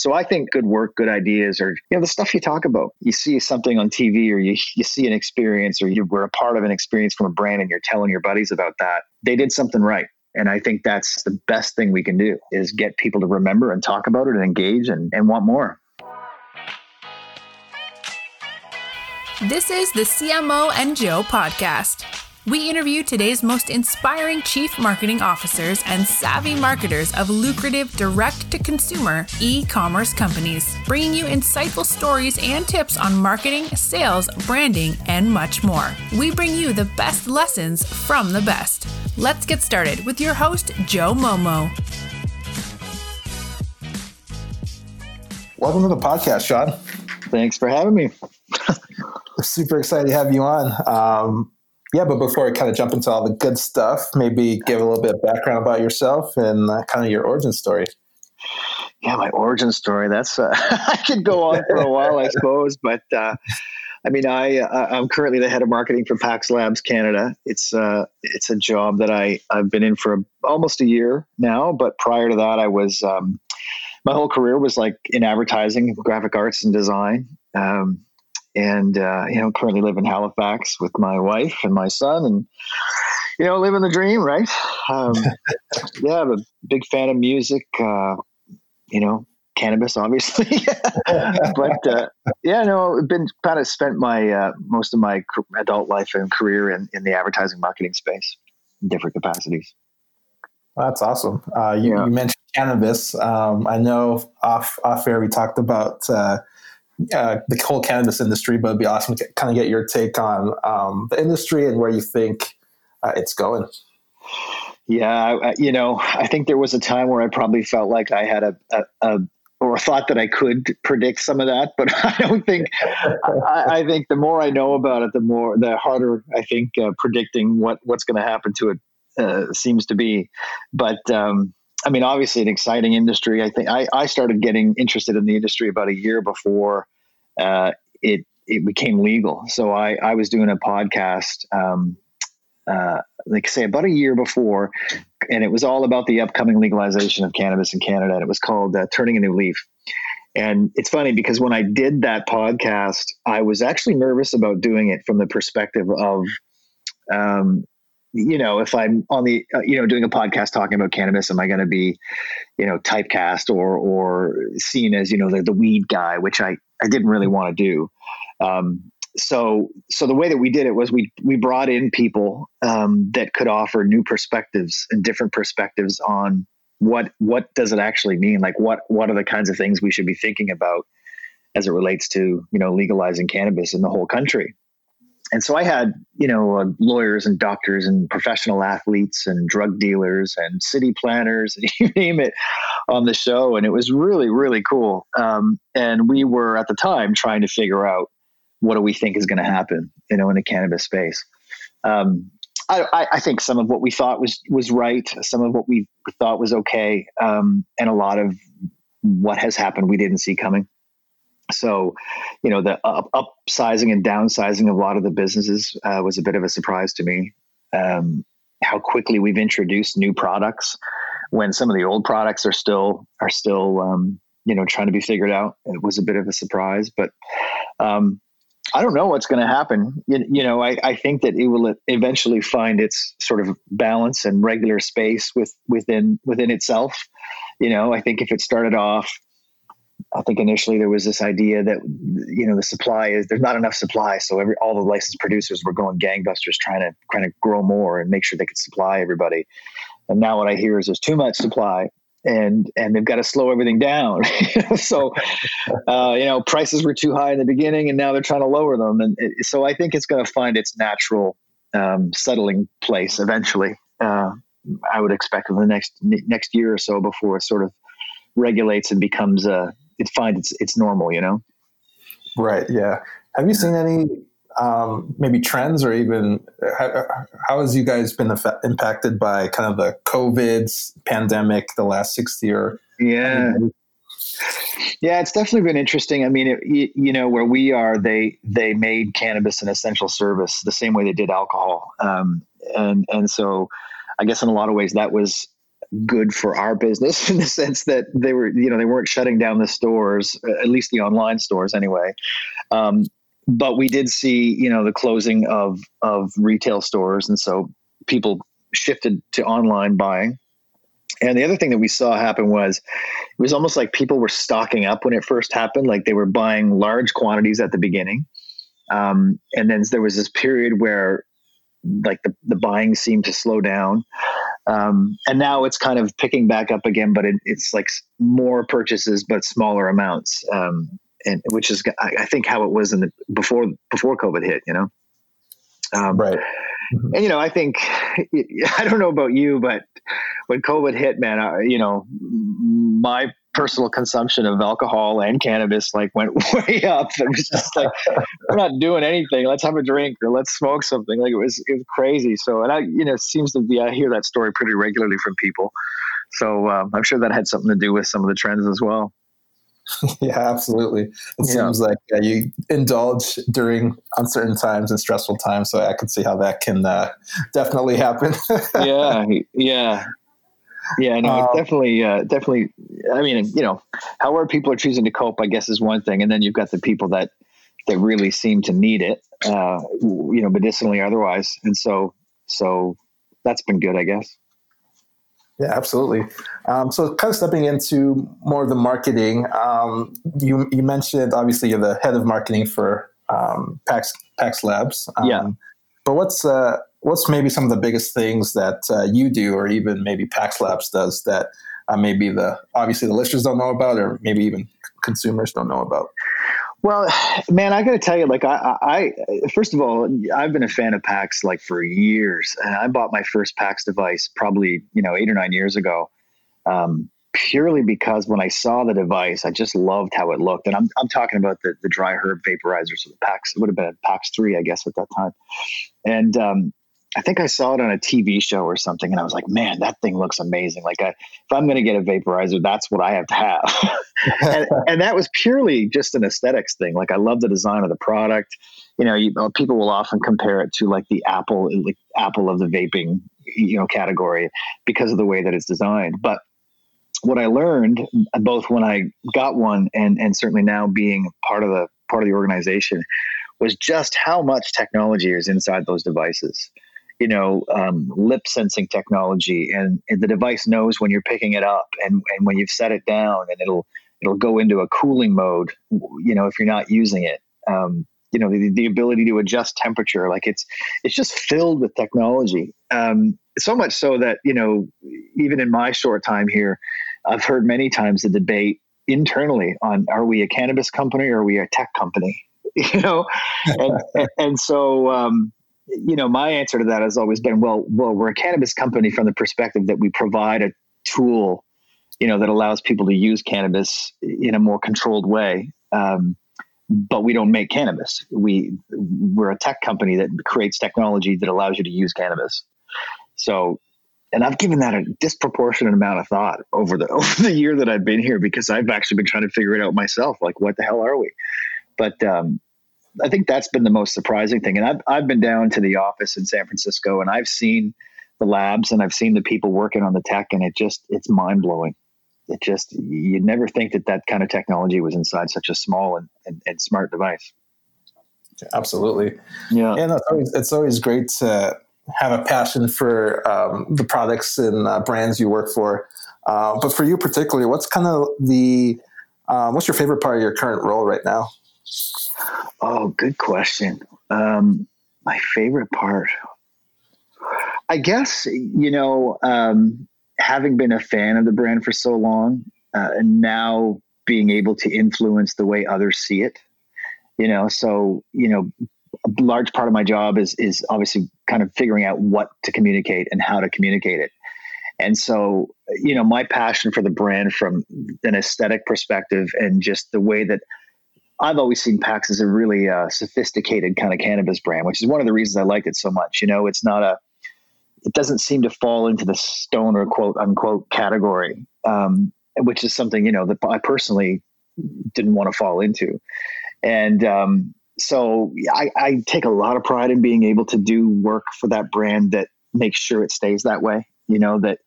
So I think good work, good ideas, or you know the stuff you talk about. You see something on TV, or you you see an experience, or you were a part of an experience from a brand, and you're telling your buddies about that. They did something right. And I think that's the best thing we can do is get people to remember and talk about it and engage and, and want more. This is the CMO and Joe podcast. We interview today's most inspiring chief marketing officers and savvy marketers of lucrative direct to consumer e commerce companies, bringing you insightful stories and tips on marketing, sales, branding, and much more. We bring you the best lessons from the best. Let's get started with your host, Joe Momo. Welcome to the podcast, Sean. Thanks for having me. Super excited to have you on. Um, yeah, but before we kind of jump into all the good stuff, maybe give a little bit of background about yourself and uh, kind of your origin story. Yeah, my origin story. That's uh, I could go on for a while, I suppose, but uh, I mean, I uh, I'm currently the head of marketing for Pax Labs Canada. It's uh, it's a job that I I've been in for almost a year now, but prior to that, I was um, my whole career was like in advertising, graphic arts, and design. Um, and uh, you know currently live in Halifax with my wife and my son, and you know living the dream, right? Um, yeah, I'm a big fan of music. Uh, you know, cannabis, obviously, but uh, yeah, no, I've been kind of spent my uh, most of my adult life and career in in the advertising marketing space in different capacities. That's awesome. Uh, you, yeah. you, mentioned cannabis. Um, I know off off air we talked about the whole cannabis industry, but it'd be awesome to kind of get your take on um, the industry and where you think uh, it's going. Yeah, you know, I think there was a time where I probably felt like I had a, a, a or thought that I could predict some of that, but I don't think. I, I, think the more I know about it, the more the harder I think uh, predicting what what's going to happen to it uh, seems to be. But um, I mean, obviously, an exciting industry. I think I, I started getting interested in the industry about a year before uh, it it became legal. So I I was doing a podcast, um, uh, like say about a year before, and it was all about the upcoming legalization of cannabis in Canada. And it was called uh, "Turning a New Leaf." And it's funny because when I did that podcast, I was actually nervous about doing it from the perspective of um, you know, if I'm on the, uh, you know, doing a podcast talking about cannabis, am I going to be, you know, typecast or or seen as, you know, the, the weed guy, which I I didn't really want to do. Um, so so the way that we did it was we we brought in people um, that could offer new perspectives and different perspectives on what what does it actually mean? Like what what are the kinds of things we should be thinking about as it relates to you know legalizing cannabis in the whole country and so I had, you know, uh, lawyers and doctors and professional athletes and drug dealers and city planners and you name it on the show. And it was really, really cool. Um, and we were at the time trying to figure out what do we think is going to happen, you know, in the cannabis space. Um, I, I, think some of what we thought was was right, some of what we thought was okay, um, and a lot of what has happened we didn't see coming. So, you know, the up, upsizing and downsizing of a lot of the businesses uh, was a bit of a surprise to me. Um, how quickly we've introduced new products when some of the old products are still are still um, you know trying to be figured out. It was a bit of a surprise, but um, I don't know what's going to happen. You, you know, I, I, think that it will eventually find its sort of balance and regular space with within within itself. You know, I think if it started off I think initially there was this idea that you know the supply is there's not enough supply, so every all the licensed producers were going gangbusters trying to trying to grow more and make sure they could supply everybody. And now what I hear is there's too much supply, and and they've got to slow everything down. so uh, you know prices were too high in the beginning, and now they're trying to lower them. And it, so I think it's going to find its natural um, settling place eventually. Uh, I would expect in the next next year or so before it sort of regulates and becomes a it finds it's it's normal, you know. Right. Yeah. Have you seen any um, maybe trends or even how, how has you guys been impacted by kind of the COVID pandemic the last 60 year? Yeah. Yeah, it's definitely been interesting. I mean, it, you, you, know, where we are, they they made cannabis an essential service the same way they did alcohol, um, and and so I guess in a lot of ways that was good for our business in the sense that they were, you know, they weren't shutting down the stores, at least the online stores anyway. Um, but we did see, you know, the closing of of retail stores, and so people shifted to online buying. And the other thing that we saw happen was it was almost like people were stocking up when it first happened, like they were buying large quantities at the beginning. Um, and then there was this period where like the, the buying seemed to slow down. Um, and now it's kind of picking back up again, but it, it's like more purchases, but smaller amounts. Um, and which is, I, I, think how it was in the, before, before COVID hit, you know? Um, right. Mm-hmm. And, you know, I think, I don't know about you, but when COVID hit, man, I, you know, my personal consumption of alcohol and cannabis like went way up. It was just like we're not doing anything. Let's have a drink or let's smoke something. Like it was it was crazy. So and I you know it seems to be I hear that story pretty regularly from people. So um, I'm sure that had something to do with some of the trends as well. yeah, absolutely. It yeah. seems like uh, you indulge during uncertain times and stressful times, so I can see how that can uh, definitely happen. yeah, yeah, yeah, no, um, definitely, uh, definitely. I mean, you know, however people are choosing to cope, I guess, is one thing, and then you've got the people that that really seem to need it, uh, you know, medicinally otherwise, and so so that's been good, I guess. Yeah, absolutely. Um, so, kind of stepping into more of the marketing, um, you you mentioned obviously you're the head of marketing for um, Pax Pax Labs. yeah. Um, but what's uh, what's maybe some of the biggest things that uh, you do, or even maybe Pax Labs does that uh, maybe the obviously the listeners don't know about, or maybe even consumers don't know about? Well, man, I got to tell you, like, I, I, first of all, I've been a fan of PAX like for years, and I bought my first PAX device probably, you know, eight or nine years ago, um, purely because when I saw the device, I just loved how it looked, and I'm, I'm talking about the the dry herb vaporizer, so the PAX, it would have been a PAX three, I guess, at that time, and um, I think I saw it on a TV show or something, and I was like, "Man, that thing looks amazing!" Like, I, if I'm going to get a vaporizer, that's what I have to have. and, and, that was purely just an aesthetics thing. Like, I love the design of the product. You know, you, uh, people will often compare it to like the Apple, like Apple of the vaping, you know, category because of the way that it's designed. But what I learned, both when I got one and and certainly now being part of the part of the organization, was just how much technology is inside those devices you know, um, lip sensing technology, and, and, the device knows when you're picking it up and, and when you've set it down, and it'll it'll go into a cooling mode. You know, if you're not using it, um, you know, the, the ability to adjust temperature, like it's it's just filled with technology. Um, so much so that you know, even in my short time here, I've heard many times the debate internally on are we a cannabis company or are we a tech company? You know, and, and so um, you know, my answer to that has always been, well, well, we're a cannabis company from the perspective that we provide a tool, you know, that allows people to use cannabis in a more controlled way. Um, but we don't make cannabis. We we're a tech company that creates technology that allows you to use cannabis. So, and I've given that a disproportionate amount of thought over the over the year that I've been here because I've actually been trying to figure it out myself. Like, what the hell are we? But um, I think that's been the most surprising thing. And I've, I've been down to the office in San Francisco and I've seen the labs and I've seen the people working on the tech and it just, it's mind blowing. It just, you'd never think that that kind of technology was inside such a small and, and, and smart device. Absolutely. Yeah. And it's always, it's always great to have a passion for um, the products and uh, brands you work for. Uh, but for you particularly, what's kind of the, uh, what's your favorite part of your current role right now? Oh, good question. Um, my favorite part, I guess, you know, um, having been a fan of the brand for so long, uh, and now being able to influence the way others see it. You know, so you know, a large part of my job is is obviously kind of figuring out what to communicate and how to communicate it. And so, you know, my passion for the brand from an aesthetic perspective and just the way that I've always seen PAX as a really uh, sophisticated kind of cannabis brand, which is one of the reasons I liked it so much. You know, it's not a, it doesn't seem to fall into the stoner quote unquote category, um, which is something you know that I personally didn't want to fall into, and um, so I, I take a lot of pride in being able to do work for that brand that makes sure it stays that way. You know that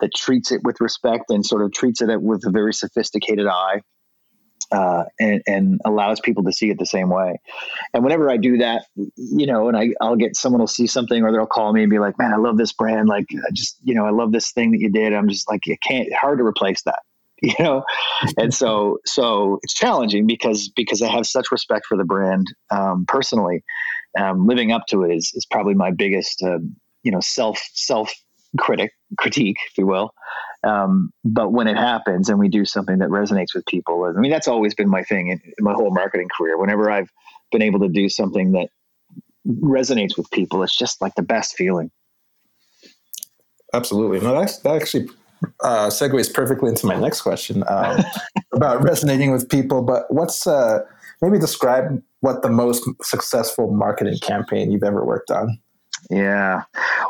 that treats it with respect and sort of treats it with a very sophisticated eye uh, and, and allows people to see it the same way. And whenever I do that, you know, and I, I'll get someone will see something or they'll call me and be like, man, I love this brand. Like, I just, you know, I love this thing that you did. I'm just like, you can't, hard to replace that, you know? and so, so it's challenging because, because I have such respect for the brand um, personally. Um, living up to it is, is probably my biggest, uh, you know, self, self critic critique, if you will. Um, but when it happens and we do something that resonates with people, I mean, that's always been my thing in, in my whole marketing career. Whenever I've been able to do something that resonates with people, it's just like the best feeling. Absolutely. No, that's, that actually uh, segues perfectly into my next question um, about resonating with people. But what's uh, maybe describe what the most successful marketing campaign you've ever worked on? Yeah.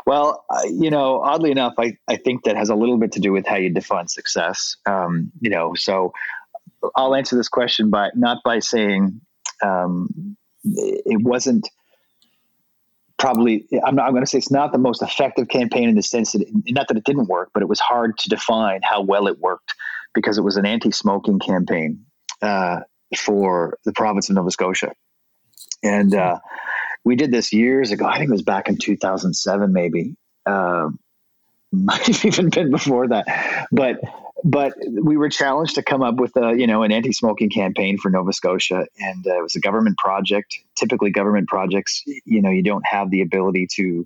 Well, uh, you know, oddly enough, I, I think that has a little bit to do with how you define success. Um, you know, so I'll answer this question by not by saying um, it wasn't probably, I'm, not, I'm going to say it's not the most effective campaign in the sense that, not that it didn't work, but it was hard to define how well it worked because it was an anti smoking campaign uh, for the province of Nova Scotia. And, uh, we did this years ago. I think it was back in 2007, maybe. Um, might have even been before that, but but we were challenged to come up with a you know an anti-smoking campaign for Nova Scotia, and uh, it was a government project. Typically, government projects, you know, you don't have the ability to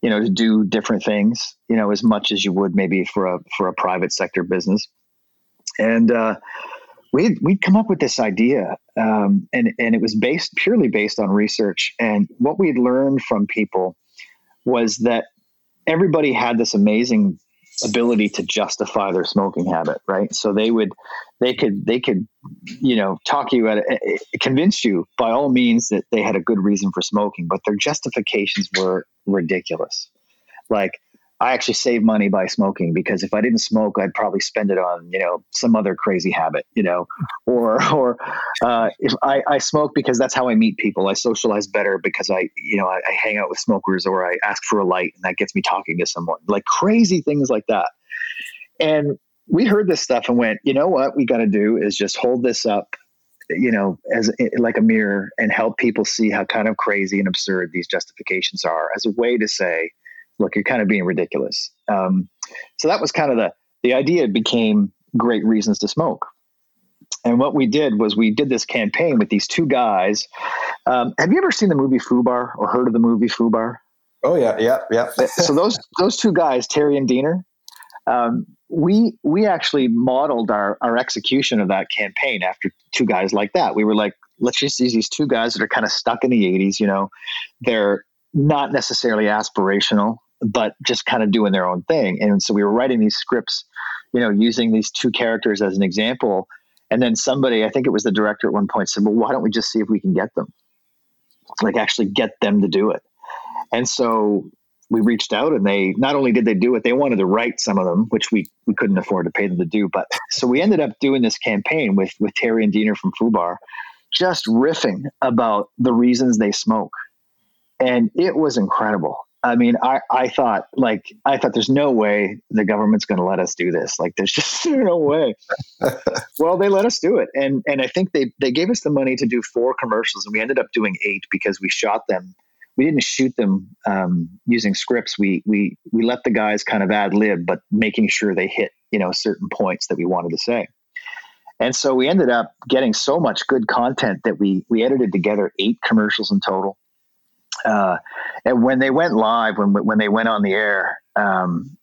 you know to do different things, you know, as much as you would maybe for a for a private sector business, and. Uh, we'd, we'd come up with this idea um, and, and it was based purely based on research. And what we'd learned from people was that everybody had this amazing ability to justify their smoking habit right? So they would they could they could you know talk you at convince you by all means that they had a good reason for smoking but their justifications were ridiculous. Like I actually save money by smoking because if I didn't smoke, I'd probably spend it on you know some other crazy habit, you know, or or uh, if I, I smoke because that's how I meet people. I socialize better because I you know I, I hang out with smokers or I ask for a light and that gets me talking to someone. Like crazy things like that. And we heard this stuff and went, you know what we got to do is just hold this up you know as like a mirror and help people see how kind of crazy and absurd these justifications are as a way to say look, you're kind of being ridiculous. Um, so that was kind of the the idea. Became great reasons to smoke. And what we did was we did this campaign with these two guys. Um, have you ever seen the movie Fubar or heard of the movie Fubar? Oh yeah, yeah, yeah. so those those two guys, Terry and Deaner, um, we we actually modeled our our execution of that campaign after two guys like that. We were like, let's just use these two guys that are kind of stuck in the '80s. You know, they're not necessarily aspirational but just kind of doing their own thing. And so we were writing these scripts, you know, using these two characters as an example. And then somebody, I think it was the director at one point, said, Well, why don't we just see if we can get them? Like actually get them to do it. And so we reached out and they not only did they do it, they wanted to write some of them, which we, we couldn't afford to pay them to do. But so we ended up doing this campaign with with Terry and Deaner from Fubar, just riffing about the reasons they smoke. And it was incredible. I mean, I, I thought like I thought there's no way the government's going to let us do this. Like there's just no way. well, they let us do it, and and I think they they gave us the money to do four commercials, and we ended up doing eight because we shot them. We didn't shoot them um, using scripts. We we we let the guys kind of ad lib, but making sure they hit you know certain points that we wanted to say. And so we ended up getting so much good content that we we edited together eight commercials in total uh, and when they went live, when when they went on the air, um,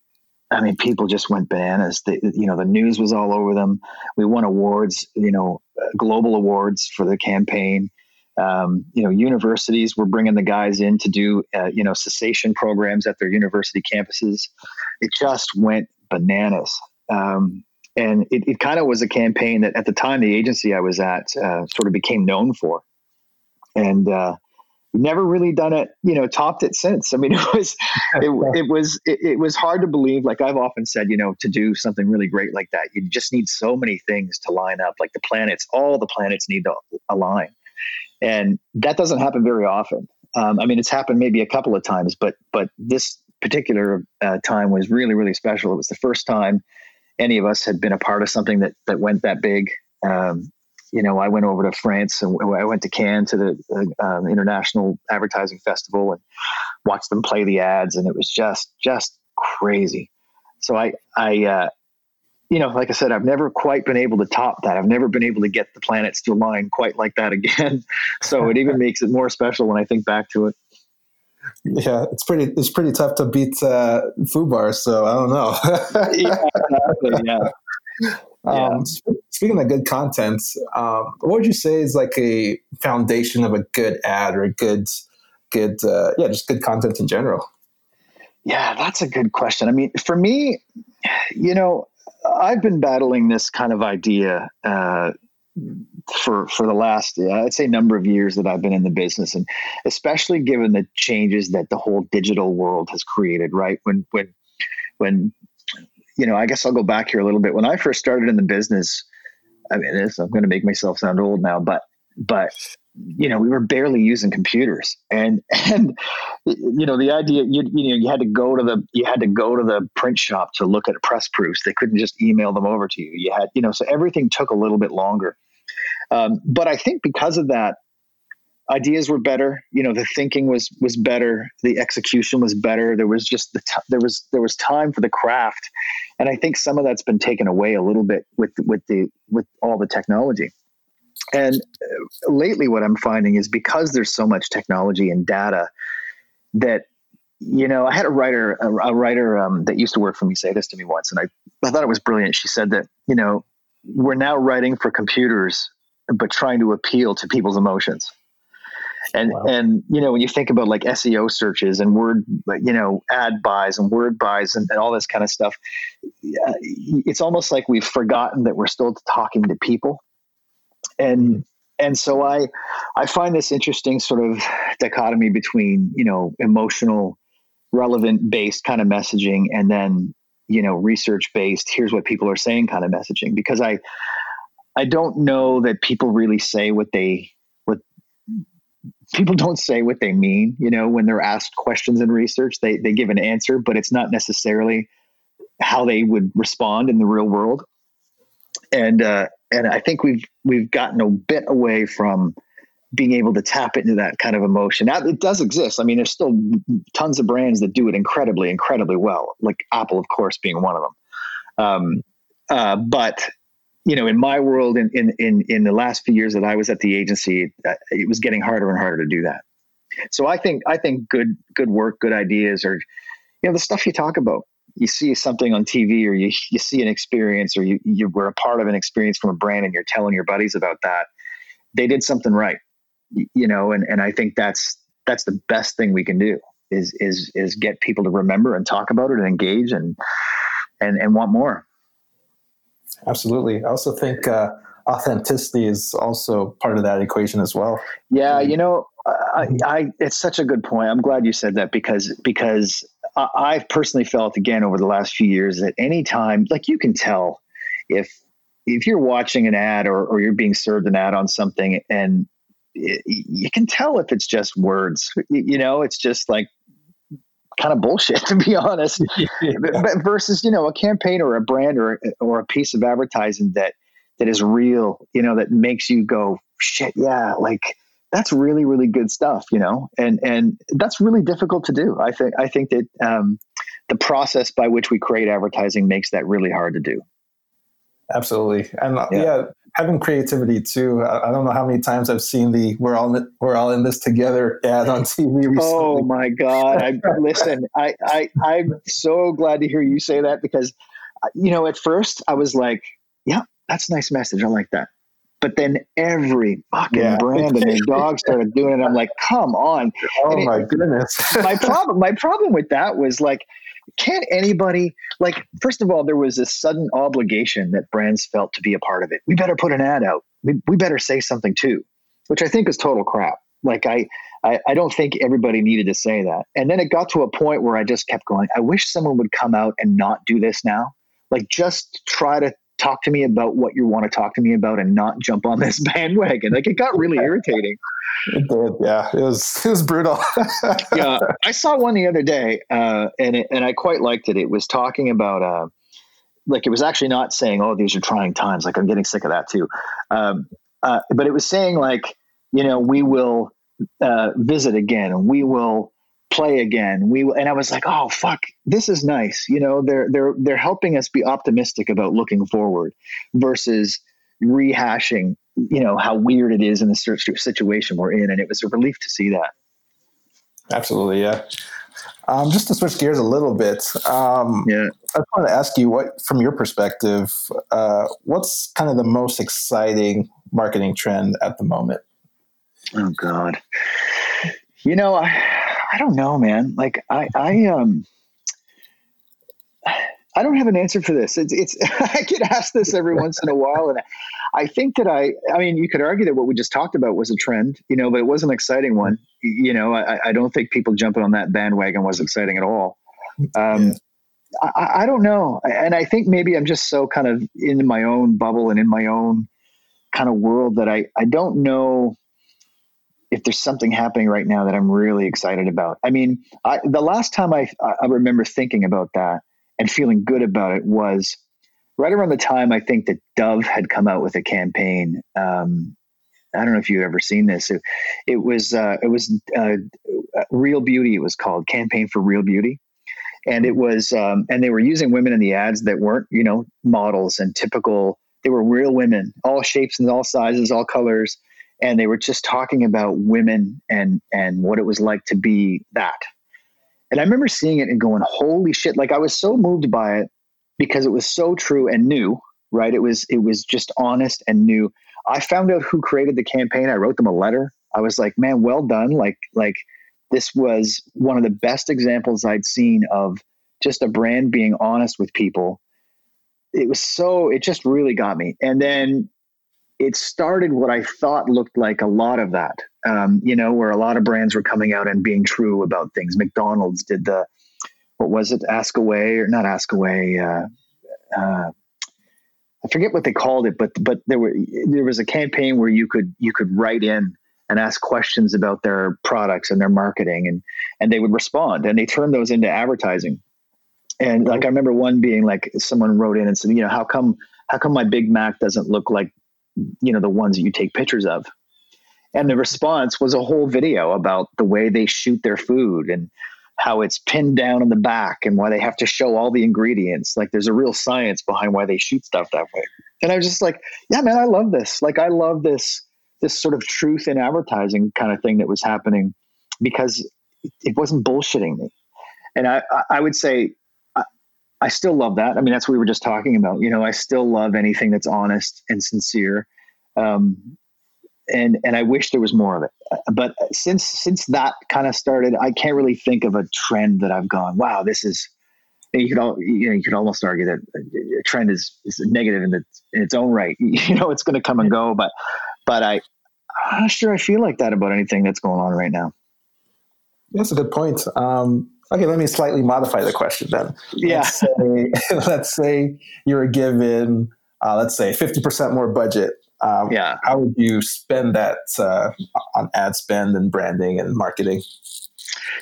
I mean, people just went bananas. The, you know, the news was all over them. We won awards, you know, uh, global awards for the campaign. Um, you know, universities were bringing the guys in to do, uh, you know, cessation programs at their university campuses. It just went bananas. Um, and it, it kind of was a campaign that at the time the agency I was at uh, sort of became known for. And, uh, never really done it you know topped it since. I mean it was it, it was it, it, was hard to believe. Like i've often said you know to do something really great like that you just need so many things to line up. Like the planets all the planets need to align. And that doesn't happen very often. Um, i mean it's happened maybe a couple of times but but this particular uh, time was really, really special. It was the first time any of us had been a part of something that that went that big. Um, you know, I went over to France and I went to Cannes to the uh, International Advertising Festival and watched them play the ads, and it was just just crazy. So I I uh, you know, like I said, I've never quite been able to top that. I've never been able to get the planets to align quite like that again. so it even makes it more special when I think back to it. Yeah, it's pretty. It's pretty tough to beat uh, Fubar. So I don't know. yeah, exactly, yeah. Um, yeah. Speaking of good content, um, what would you say is like a foundation of a good ad or a good, good, uh, yeah, just good content in general? Yeah, that's a good question. I mean, for me, you know, I've been battling this kind of idea uh, for for the last I'd say number of years that I've been in the business, and especially given the changes that the whole digital world has created. Right when when when you know, I guess I'll go back here a little bit. When I first started in the business, I mean, this, I'm going to make myself sound old now, but but you know, we were barely using computers, and and you know, the idea you you know you had to go to the you had to go to the print shop to look at press proofs. They couldn't just email them over to you. You had you know, so everything took a little bit longer. Um, but I think because of that, ideas were better. You know, the thinking was was better. The execution was better. There was just the t- there was there was time for the craft, and I think some of that's been taken away a little bit with with the with all the technology. And uh, lately, what I'm finding is because there's so much technology and data that you know, I had a writer, a, a writer um, that used to work for me say this to me once, and I, I thought it was brilliant. She said that, you know, we're now writing for computers, but trying to appeal to people's emotions. And wow. and you know when you think about like SEO searches and word you know ad buys and word buys and, and all this kind of stuff, it's almost like we've forgotten that we're still talking to people and mm-hmm. and so I I find this interesting sort of dichotomy between you know emotional, relevant based kind of messaging and then you know research based. Here's what people are saying kind of messaging because I I don't know that people really say what they people don't say what they mean. You know when they're asked questions in research, they they give an answer, but it's not necessarily how they would respond in the real world. And uh, and I think we've we've gotten a bit away from being able to tap into that kind of emotion. Now, it does exist. I mean, there's still tons of brands that do it incredibly, incredibly well. Like Apple, of course, being one of them. Um, uh, but you know, in my world, in, in in in the last few years that I was at the agency, uh, it was getting harder and harder to do that. So I think I think good good work, good ideas, or you know, the stuff you talk about you see something on TV or you, you see an experience or you, you were a part of an experience from a brand and you're telling your buddies about that, they did something right, you know, and, and I think that's, that's the best thing we can do is, is, is get people to remember and talk about it and engage and, and, and want more. Absolutely. I also think, uh, authenticity is also part of that equation as well. Yeah, you know, I, I, it's such a good point. I'm glad you said that because because I've personally felt again over the last few years that any time, like you can tell if if you're watching an ad or, or you're being served an ad on something and it, you can tell if it's just words, you know, it's just like kind of bullshit to be honest. but versus, you know, a campaign or a brand or or a piece of advertising that that is real, you know, that makes you go, shit, yeah, like that's really really good stuff you know? And and that's really difficult to do. I think i think that um, the process by which we create advertising makes that really hard to do. Absolutely. And uh, yeah, yeah having creativity too I, I, don't know how many times i've seen the we're all in, we're all in this together ad on tv recently. oh my god I, listen I, I i'm so glad to hear you say that because uh, you know at first i was like yeah that's a nice message i like that but then every fucking yeah. brand and their dog started doing it. I'm like, come on. Oh my goodness. my problem, my problem with that was like, can't anybody like first of all there was this sudden obligation that brands felt to be a part of it. We better put an ad out. We, we better say something too which i think is total crap. Like I, I i don't think everybody needed to say that. And then it got to a point where i just kept going i wish someone would come out and not do this now. Like just try to talk to me about what you want to talk to me about and not jump on this bandwagon. Like it got really irritating. It did, yeah. It was it was brutal. yeah, I saw one the other day, uh, and it, and I quite liked it. It was talking about uh, like it was actually not saying, "Oh, these are trying times." Like I'm getting sick of that too. Um, uh, but it was saying like, you know, we will uh, visit again, and we will play again. We and I was like, oh fuck, this is nice. You know, they're they're they're helping us be optimistic about looking forward versus rehashing. You know how weird it is in the situation we're in, and it was a relief to see that. Absolutely, yeah. Um, just to switch gears a little bit, um, yeah, I want to ask you what, from your perspective, uh, what's kind of the most exciting marketing trend at the moment? Oh God, you know, I I don't know, man. Like I, I, um, I don't have an answer for this. It's, it's, I get asked this every once in a while. And I think that I, I mean, you could argue that what we just talked about was a trend, you know, but it was an exciting one. You know, I, I don't think people jumping on that bandwagon was exciting at all. Um, yeah. I, I don't know. And I think maybe I'm just so kind of in my own bubble and in my own kind of world that I, I don't know if there's something happening right now that I'm really excited about. I mean, I, the last time I, I remember thinking about that and feeling good about it was right around the time I think that Dove had come out with a campaign. Um, I don't know if you've ever seen this. It, it was uh, it was uh, Real Beauty. It was called Campaign for Real Beauty, and it was um, and they were using women in the ads that weren't you know models and typical. They were real women, all shapes and all sizes, all colors, and they were just talking about women and and what it was like to be that. And I remember seeing it and going, "Holy shit!" Like I was so moved by it because it was so true and new. Right? It was it was just honest and new. I found out who created the campaign. I wrote them a letter. I was like, "Man, well done!" Like like this was one of the best examples I'd seen of just a brand being honest with people. It was so it just really got me. And then it started what I thought looked like a lot of that, um, you know, where a lot of brands were coming out and being true about things. McDonald's did the, what was it, Ask Away or not Ask Away? Uh, uh, I forget what they called it, but but there were there was a campaign where you could you could write in and ask questions about their products and their marketing, and and they would respond, and they turned those into advertising. And like I remember one being like someone wrote in and said, you know, how come how come my Big Mac doesn't look like you know the ones that you take pictures of. And the response was a whole video about the way they shoot their food and how it's pinned down in the back and why they have to show all the ingredients. Like there's a real science behind why they shoot stuff that way. And i was just like yeah man i love this. Like i love this this sort of truth in advertising kind of thing that was happening because it wasn't bullshitting me. And i i would say I still love that. I mean, that's what we were just talking about. You know, I still love anything that's honest and sincere. Um, and and I wish there was more of it. But since since that kind of started, I can't really think of a trend that I've gone, wow, this is. You could all, you know, you could almost argue that a trend is is negative in, in its own right. You know, it's going to come and go, but but I, I'm not sure I feel like that about anything that's going on right now. That's a good point. Um, Okay, let me slightly modify the question then. Yeah. Let's say, let's say you're given, uh, let's say, 50% more budget. Um, yeah. How would you spend that uh, on ad spend and branding and marketing?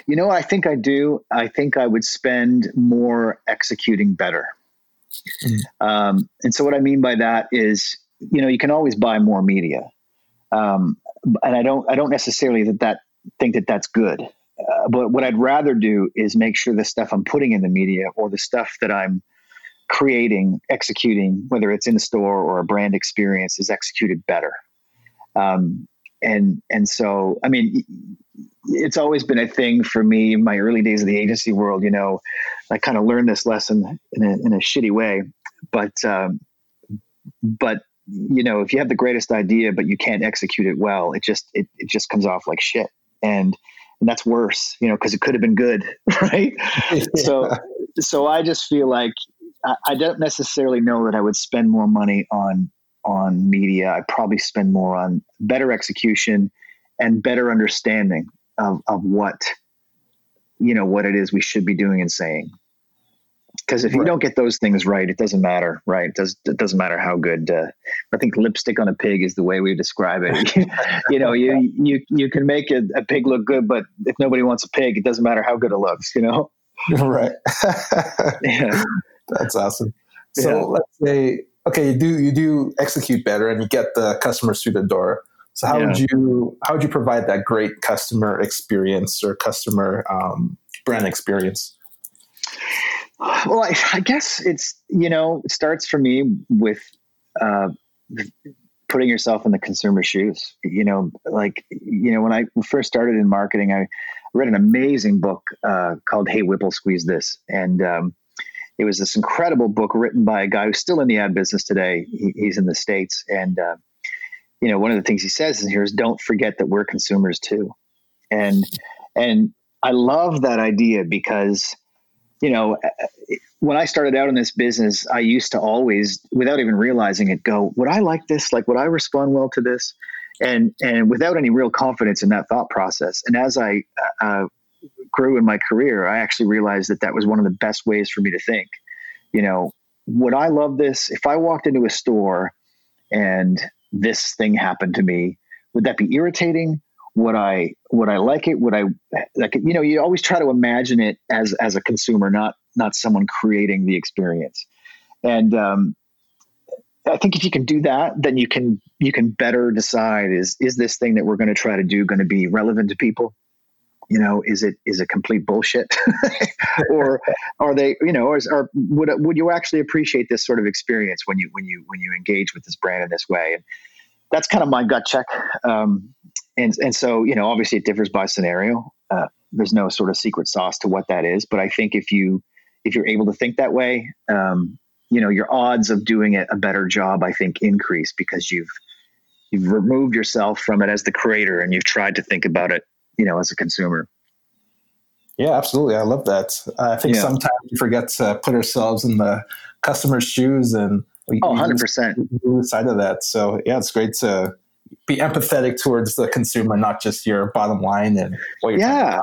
You know, I think I do. I think I would spend more executing better. Mm. Um, and so, what I mean by that is, you know, you can always buy more media, um, and I don't. I don't necessarily that that think that that's good. Uh, but what I'd rather do is make sure the stuff I'm putting in the media or the stuff that I'm creating, executing, whether it's in store or a brand experience, is executed better. Um, and and so, I mean, it's always been a thing for me in my early days of the agency world. You know, I kind of learned this lesson in a, in a shitty way, but um, but you know, if you have the greatest idea but you can't execute it well, it just it, it just comes off like shit. And and that's worse, you know, because it could have been good, right? yeah. So, so I just feel like I, I, don't necessarily know that I would spend more money on on media. I probably spend more on better execution and better understanding of of what you know what it is we should be doing and saying. Because if right. you don't get those things right, it doesn't matter, right? It does it doesn't matter how good. Uh, I think lipstick on a pig is the way we describe it. you know, you you you can make a, a, pig look good, but if nobody wants a pig, it doesn't matter how good it looks. You know, right? yeah, that's awesome. So yeah. let's say okay, you do you do execute better, and you get the customers through the door. So how yeah. would you how would you provide that great customer experience or customer um, brand experience? Well, I, I, guess it's you know it starts for me with uh, putting yourself in the consumer shoes. You know, like you know when I first started in marketing, I read an amazing book uh, called "Hey Whipple, Squeeze This," and um, it was this incredible book written by a guy who's still in the ad business today. He, he's in the states, and uh, you know one of the things he says in here is, "Don't forget that we're consumers too," and and I love that idea because you know, uh, uh, when I started out in this business, I used to always, without even realizing it, go, would I like this? Like, would I respond well to this? And and without any real confidence in that thought process. And as I uh, uh, grew in my career, I actually realized that that was one of the best ways for me to think. You know, would I love this if I walked into a store and this thing happened to me? Would that be irritating? Would I would I like it? Would I like you know you always try to imagine it as as a consumer, not not someone creating the experience. And um, I think if you can do that, then you can you can better decide is is this thing that we're going to try to do going to be relevant to people? You know, is it is it complete bullshit, or are they you know, or, is, or would would you actually appreciate this sort of experience when you when you when you engage with this brand in this way? And that's kind of my gut check. Um, and and so you know obviously it differs by scenario. Uh, there's no sort of secret sauce to what that is but i think if you if you're able to think that way um, you know your odds of doing it a better job i think increase because you've you've removed yourself from it as the creator and you've tried to think about it you know as a consumer. Yeah absolutely. I love that. I think yeah. sometimes we forget to put ourselves in the customer's shoes and we, oh 100% lose side of that. So yeah it's great to be empathetic towards the consumer, not just your bottom line and what you're yeah.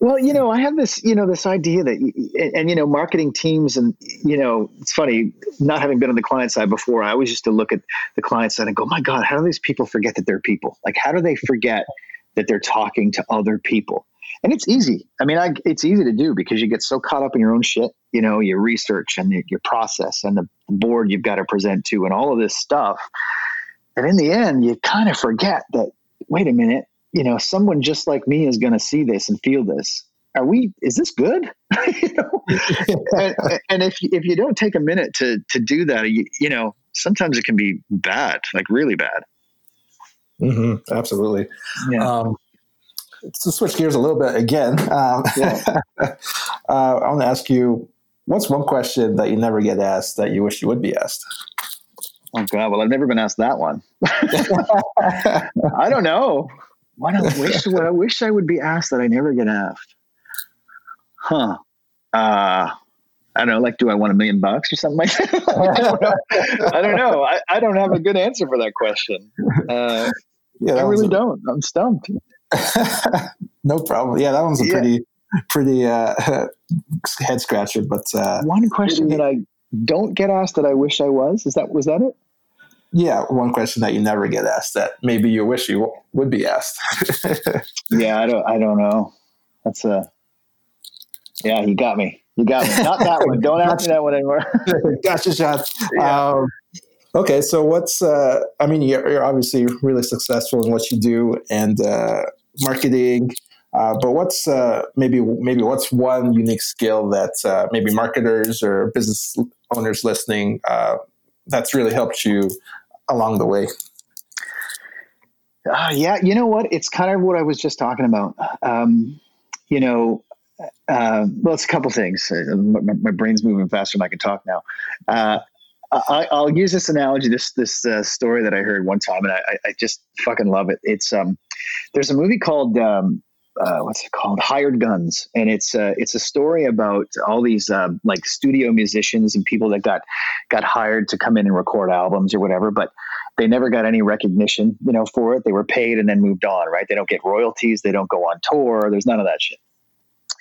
Well, you know, I have this, you know, this idea that, and, and, you know, marketing teams, and you know, it's funny not having been on the client side before. I always used to look at the client side and go, "My God, how do these people forget that they're people? Like, how do they forget that they're talking to other people?" And it's easy. I mean, I, it's easy to do because you get so caught up in your own shit. You know, your research and your process and the board you've got to present to, and all of this stuff and in the end, you kind of forget that, wait a minute, you know, someone just like me is going to see this and feel this. Are we, is this good? you know? and, and, if, if you don't take a minute to, to do that, you, you know, sometimes it can be bad, like really bad. Mm-hmm, absolutely. Yeah. Um, to switch gears a little bit again, um, yeah. uh, I want to ask you, what's one question that you never get asked that you wish you would be asked? Oh God! Well, I've never been asked that one. I don't know. What I wish, what I wish I would be asked that I never get asked. Huh? Uh, I don't know. Like, do I want a million bucks or something like that? I don't know. I don't know. I, I don't have a good answer for that question. Uh, yeah, I really a, don't. I'm stumped. no problem. Yeah, that one's a yeah. pretty, pretty uh, head scratcher. But uh, one question that I don't get asked that I wish I was. Is that was that it? Yeah, one question that you never get asked that maybe you wish you would be asked. yeah, I don't. I don't know. That's a. Yeah, you got me. You got me. Not that one. Don't ask me that one anymore. gotcha, Sean. Yeah. Um, okay, so what's? Uh, I mean, you're, you're, obviously really successful in what you do and uh, marketing. Uh, but what's uh, maybe maybe what's one unique skill that uh, maybe marketers or business owners listening uh, that's really helped you along the way? Uh, yeah, you know what? It's kind of what I was just talking about. Um, you know, uh, well, it's a couple things. My, my, brain's moving faster than I can talk now. I, will use this analogy, this this story that I heard one time, and I, I just fucking love it. It's um, there's a movie called um, uh, what's it called? Hired guns. And it's uh, it's a story about all these uh, like studio musicians and people that got got hired to come in and record albums or whatever but they never got any recognition you know for it. They were paid and then moved on right? They don't get royalties. They don't go on tour. There's none of that shit.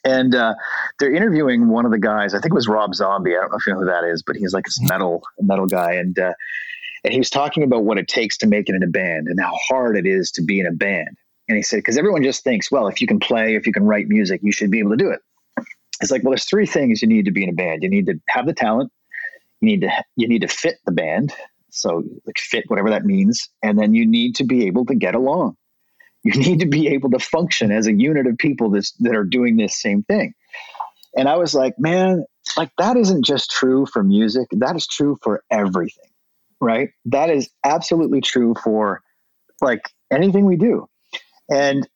And uh, they're interviewing one of the guys. I think it was Rob Zombie. I don't know if you know who that is, but he's like this metal metal guy, and uh, and he was talking about what it takes to make it in a band and how hard it is to be in a band. And he said, because everyone just thinks, well, if you can play, if you can write music, you should be able to do it. It's like, well, there's three things you need to be in a band. You need to have the talent. You need to you need to fit the band. So like fit whatever that means, and then you need to be able to get along. You need to be able to function as a unit of people that's, that are doing this same thing. And I was like, man, like that isn't just true for music. That is true for everything, right? That is absolutely true for like anything we do. And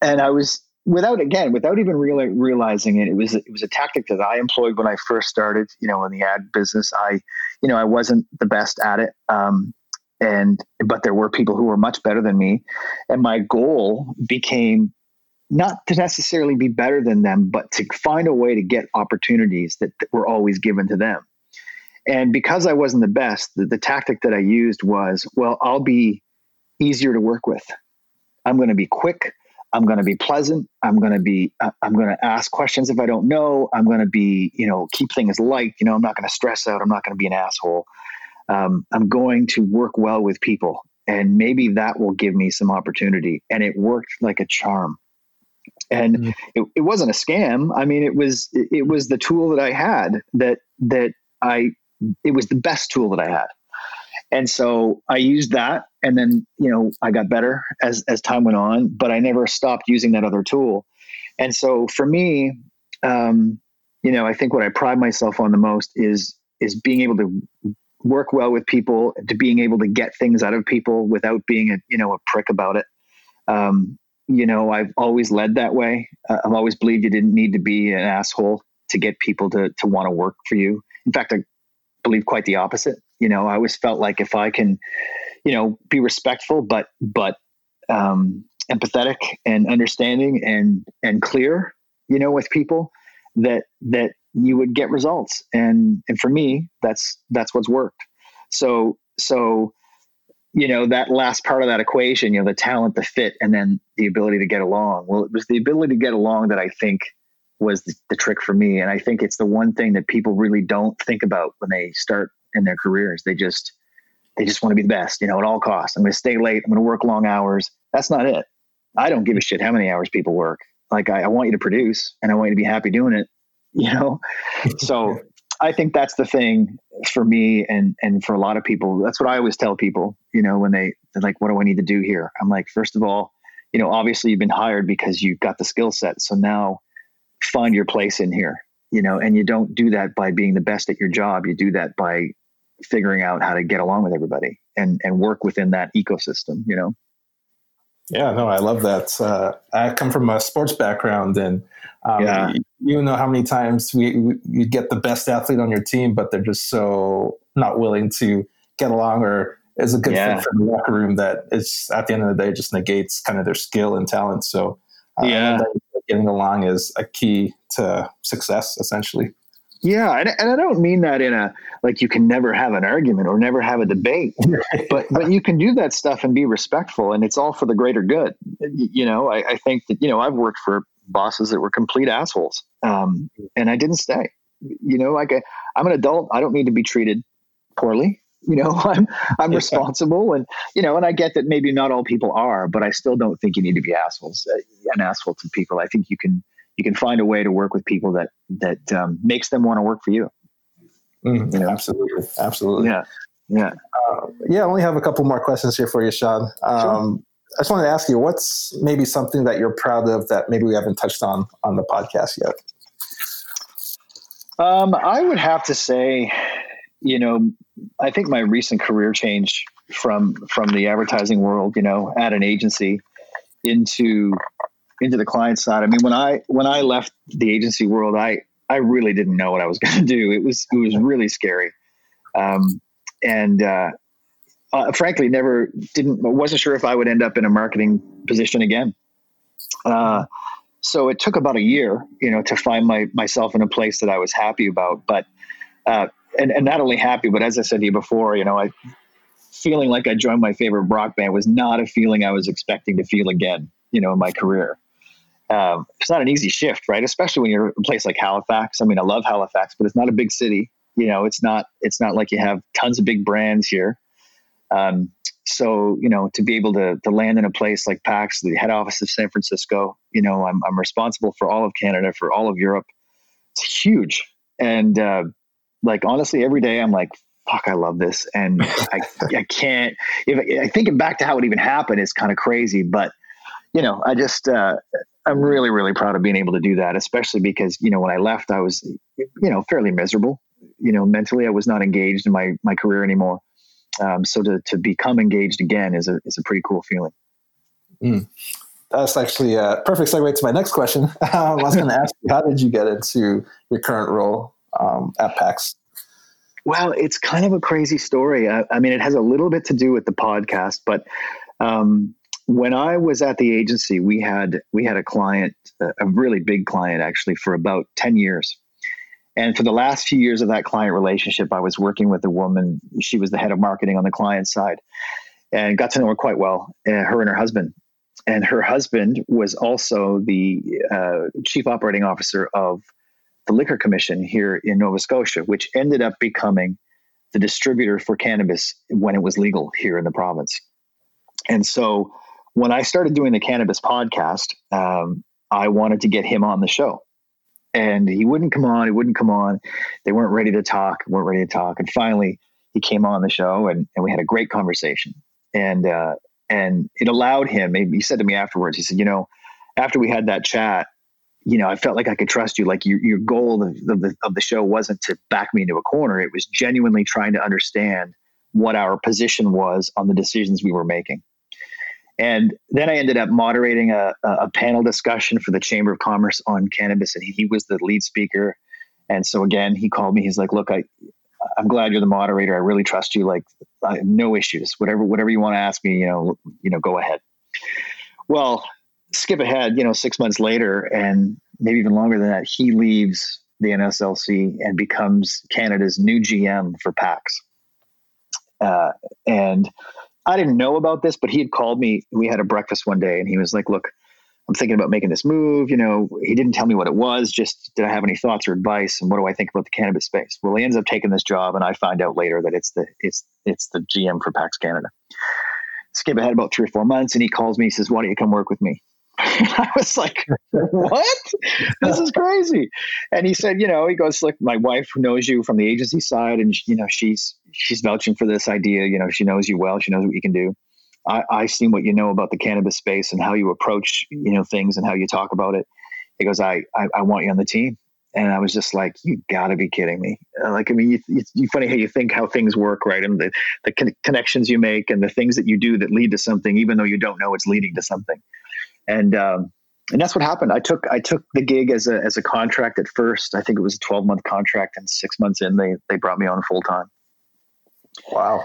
and I was without again without even really realizing it it was it was a tactic that i employed when i first started you know in the ad business. I you know i wasn't the best at it um, and but there were people who were much better than me. And my goal became not to necessarily be better than them but to find a way to get opportunities that, that were always given to them. And because i wasn't the best the, the tactic that i used was well i'll be easier to work with i'm going to be quick I'm going to be pleasant. I'm going to be, uh, I'm going to ask questions if I don't know. I'm going to be, you know, keep things light. You know, I'm not going to stress out. I'm not going to be an asshole. Um, I'm going to work well with people. And maybe that will give me some opportunity. And it worked like a charm. And mm-hmm. it, it wasn't a scam. I mean, it was, it, it was the tool that I had that, that I, it was the best tool that I had. And so I used that and then, you know, I got better as as time went on, but I never stopped using that other tool. And so for me, um, you know, I think what I pride myself on the most is is being able to work well with people, to being able to get things out of people without being a you know a prick about it. Um, you know, I've always led that way. Uh, I've always believed you didn't need to be an asshole to get people to to want to work for you. In fact, I believe quite the opposite. You know, I always felt like if I can, you know, be respectful, but but um, empathetic and understanding and and clear, you know, with people, that that you would get results. And and for me, that's that's what's worked. So so you know that last part of that equation you know the talent the fit and then the ability to get along well it was the ability to get along that i think was the, the, trick for me and i think it's the one thing that people really don't think about when they start in their careers. They just they just want to be the best, you know, at all costs. I'm going to stay late. I'm going to work long hours. That's not it. I don't give a shit how many hours people work. Like I, I want you to produce, and I want you to be happy doing it. You know, so I think that's the thing for me, and and for a lot of people. That's what I always tell people. You know, when they they're like, "What do I need to do here?" I'm like, first of all, you know, obviously you've been hired because you've got the skill set. So now find your place in here you know and you don't do that by being the best at your job. You do that by figuring out how to get along with everybody and and work within that ecosystem you know? Yeah no i love that. Uh, i come from a sports background and um, yeah. you, know how many times we, we you get the best athlete on your team but they're just so not willing to get along or is a good yeah. fit for the locker room that it's at the end of the day just negates kind of their skill and talent. So uh, yeah getting along is a key to success essentially yeah, and, and I don't mean that in a like you can never have an argument or never have a debate, but but you can do that stuff and be respectful, and it's all for the greater good. You know, I, I think that you know I've worked for bosses that were complete assholes, um, and I didn't stay. You know, like I, I'm an adult, I don't need to be treated poorly. You know, I'm I'm responsible, and you know, and I get that maybe not all people are, but I still don't think you need to be assholes, uh, an asshole to people. I think you can you can find a way to work with people that that um, makes them want to work for you. Mm, you know? Absolutely, absolutely. Yeah, yeah, uh, yeah. I only have a couple more questions here for you, Sean. Um, sure. I just wanted to ask you, what's maybe something that you're proud of that maybe we haven't touched on on the podcast yet? Um, I would have to say, you know, I think my recent career change from from the advertising world, you know, at an agency into into the client side. I mean, when I when I left the agency world, I I really didn't know what I was going to do. It was it was really scary, um, and uh, uh, frankly, never didn't wasn't sure if I would end up in a marketing position again. Uh, so it took about a year, you know, to find my myself in a place that I was happy about. But uh, and and not only happy, but as I said to you before, you know, I feeling like I joined my favorite rock band was not a feeling I was expecting to feel again, you know, in my career. um, it's not an easy shift, right? Especially when you're in a place like Halifax. I mean, I love Halifax, but it's not a big city. You know, it's not it's not like you have tons of big brands here. Um, so you know, to be able to to land in a place like PAX, the head office of San Francisco, you know, I'm I'm responsible for all of Canada, for all of Europe. It's huge, and uh, like honestly, every day I'm like, fuck, I love this, and I I can't. If I thinking back to how it even happened is kind of crazy, but you know, I just uh, I'm really really proud of being able to do that, especially because you know when I left, I was you know fairly miserable. You know, mentally, I was not engaged in my my career anymore. Um, so to to become engaged again is a is a pretty cool feeling. Mm. That's actually a perfect segue to my next question. Um, I was going to ask you, how did you get into your current role um, at PAX? Well, it's kind of a crazy story. I, I, mean, it has a little bit to do with the podcast, but um, when I was at the agency, we had we had a client, a really big client, actually, for about ten years. And for the last few years of that client relationship, I was working with a woman. She was the head of marketing on the client side, and got to know her quite well. Uh, her and her husband, and her husband was also the uh, chief operating officer of the Liquor Commission here in Nova Scotia, which ended up becoming the distributor for cannabis when it was legal here in the province. And so when I started doing the cannabis podcast, um, I wanted to get him on the show. And he wouldn't come on, he wouldn't come on. They weren't ready to talk, weren't ready to talk. And finally, he came on the show and, and we had a great conversation. And, uh, and it allowed him, he said to me afterwards, he said, you know, after we had that chat, you know, I felt like I could trust you. Like your, your goal of, of, the, of the show wasn't to back me into a corner. It was genuinely trying to understand what our position was on the decisions we were making. And then I ended up moderating a, a panel discussion for the Chamber of Commerce on cannabis, and he was the lead speaker. And so again, he called me. He's like, "Look, I, I'm glad you're the moderator. I really trust you. Like, no issues. Whatever, whatever you want to ask me, you know, you know, go ahead." Well, skip ahead, you know, six months later, and maybe even longer than that, he leaves the NSLC and becomes Canada's new GM for PAX. Uh, and I didn't know about this, but he had called me. We had a breakfast one day, and he was like, "Look, I'm thinking about making this move. You know, he didn't tell me what it was. Just did I have any thoughts or advice, and what do I think about the cannabis space? Well, he ends up taking this job, and I find out later that it's the it's it's the GM for PAX Canada. Skip ahead about three or four months, and he calls me. He says, "Why don't you come work with me?" I was like, what? this is crazy. And he said, you know, he goes, like, my wife knows you from the agency side, and you know, she's she's vouching for this idea. You know, she knows you well. She knows what you can do. I, I see what you know about the cannabis space and how you approach, you know, things and how you talk about it. He goes, I, I, I want you on the team. And I was just like, you gotta be kidding me. Uh, like, I mean, you, it's you, funny how you think how things work, right? And the, the con- connections you make and the things that you do that lead to something, even though you don't know it's leading to something and um, and that's what happened. I took I took the gig as a as a contract at first. I think it was a twelve month contract, and six months in, they they brought me on full time. Wow.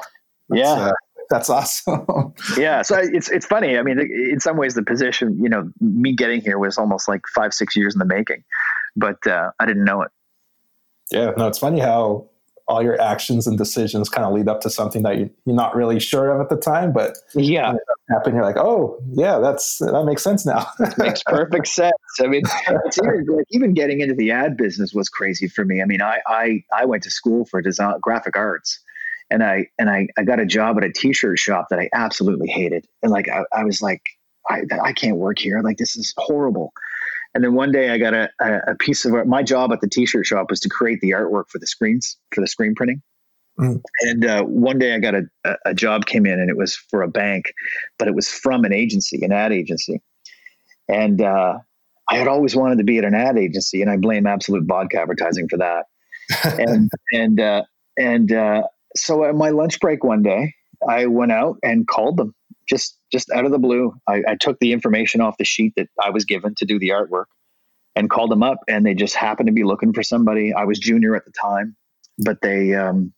That's, yeah. Uh, that's awesome. yeah, so it's it's funny. I mean, in some ways, the position, you know, me getting here was almost like five six years in the making, but uh, I didn't know it. Yeah, no, it's funny how all your actions and decisions kind of lead up to something that you, are not really sure of at the time, but yeah, happen. You're like, oh yeah, that's that makes sense now. makes perfect sense. I mean, even, like, even getting into the ad business was crazy for me. I mean, I I I went to school for design graphic arts, and I and I I got a job at a t-shirt shop that I absolutely hated, and like I, I was like, I I can't work here. Like this is horrible. And then one day I got a, a, piece of art. My job at the t-shirt shop was to create the artwork for the screens, for the screen printing. Mm. And uh, one day I got a, a job came in and it was for a bank, but it was from an agency, an ad agency. And uh, I had always wanted to be at an ad agency, and I blame Absolut Vodka Advertising for that. and and uh, and uh, so at my lunch break one day, I went out and called them just just out of the blue. I, I, took the information off the sheet that I was given to do the artwork and called them up, and they just happened to be looking for somebody. I was junior at the time, but they, um,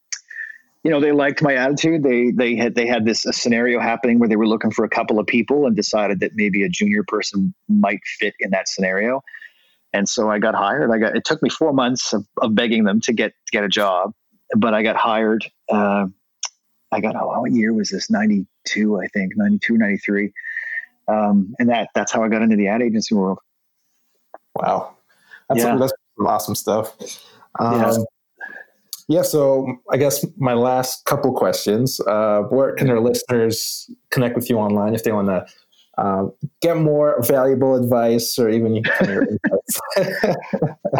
you know, they liked my attitude. They they had they had this scenario happening where they were looking for a couple of people and decided that maybe a junior person might fit in that scenario. And so I got hired. I got it took me four months of, of begging them to get get a job, but I got hired. Uh, I got, oh, what year was this? 92, I think, 92, 93. Um, and that, that's how I got into the ad agency world. Wow, that's yeah. that's awesome stuff. Um, yeah. Yeah, so I guess my last couple questions. Uh, where can our listeners connect with you online if they want to uh, get more valuable advice or even uh,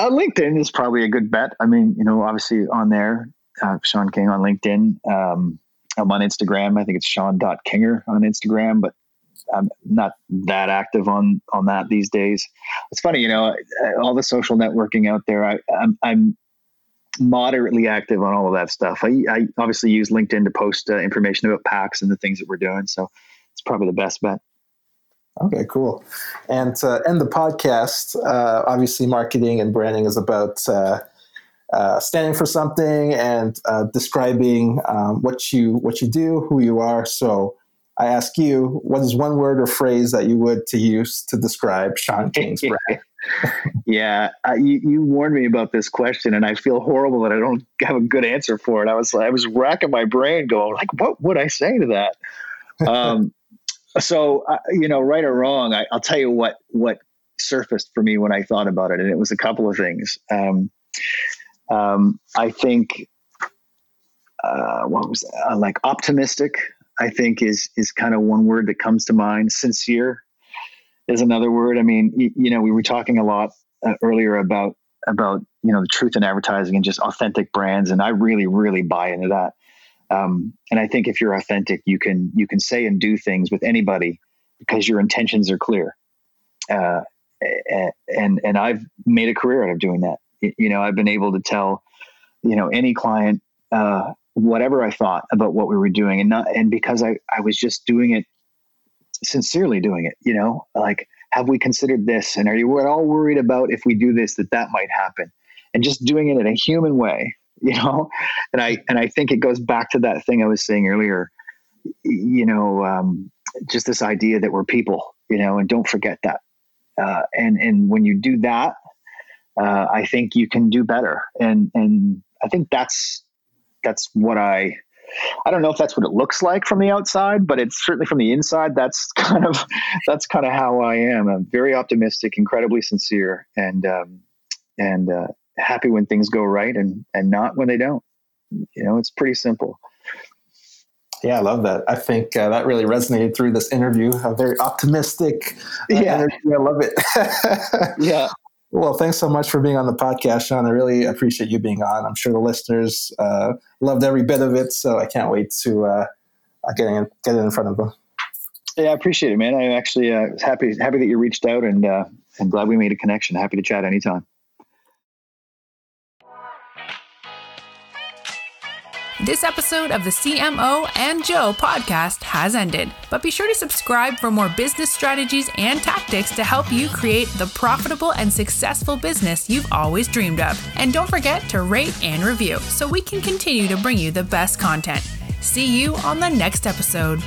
LinkedIn is probably a good bet. I mean, you know, obviously on there, uh, Sean King on LinkedIn. Um, I'm on Instagram. I think it's Sean.Kinger on Instagram, but I'm not that active on on that these days. It's funny, you know, all the social networking out there. I, I'm, I'm moderately active on all of that stuff. I, I obviously use LinkedIn to post uh, information about PAX and the things that we're doing. So it's probably the best bet. Okay, cool. And to end the podcast, uh, obviously, marketing and branding is about uh, uh, standing for something and uh, describing um, what you what you do, who you are. So, I ask you, what is one word or phrase that you would to use to describe Sean King's brand? yeah, uh, you, you warned me about this question, and I feel horrible that I don't have a good answer for it. I was I was racking my brain, going like, what would I say to that? Um, so uh, you know, right or wrong, I, will tell you what what surfaced for me when I thought about it, and it was a couple of things. Um, um, I think uh, what was uh, like optimistic. I think is is kind of one word that comes to mind. Sincere is another word. I mean, you, you know, we were talking a lot uh, earlier about about you know the truth in advertising and just authentic brands, and I really really buy into that. Um, and I think if you're authentic, you can you can say and do things with anybody because your intentions are clear. Uh, and and I've made a career out of doing that. You know, I've been able to tell you know any client uh, whatever I thought about what we were doing, and not and because I I was just doing it sincerely doing it. You know, like have we considered this, and are you at all worried about if we do this that that might happen, and just doing it in a human way. You know, and I and I think it goes back to that thing I was saying earlier. You know, um, just this idea that we're people. You know, and don't forget that. Uh, and and when you do that, uh, I think you can do better. And and I think that's that's what I I don't know if that's what it looks like from the outside, but it's certainly from the inside. That's kind of that's kind of how I am. I'm very optimistic, incredibly sincere, and um, and uh, happy when things go right, and and not when they don't. You know, it's pretty simple. Yeah, I love that. I think uh, that really resonated through this interview. A very optimistic uh, yeah. energy. I love it. yeah. Well, thanks so much for being on the podcast, Sean. I really appreciate you being on. I'm sure the listeners uh, loved every bit of it, so I can't wait to uh, get in, get it in front of them. Yeah, I appreciate it, man. I'm actually uh, happy happy that you reached out, and uh, I'm glad we made a connection. Happy to chat anytime. This episode of the CMO and Joe podcast has ended, but be sure to subscribe for more business strategies and tactics to help you create the profitable and successful business you've always dreamed of. And don't forget to rate and review so we can continue to bring you the best content. See you on the next episode.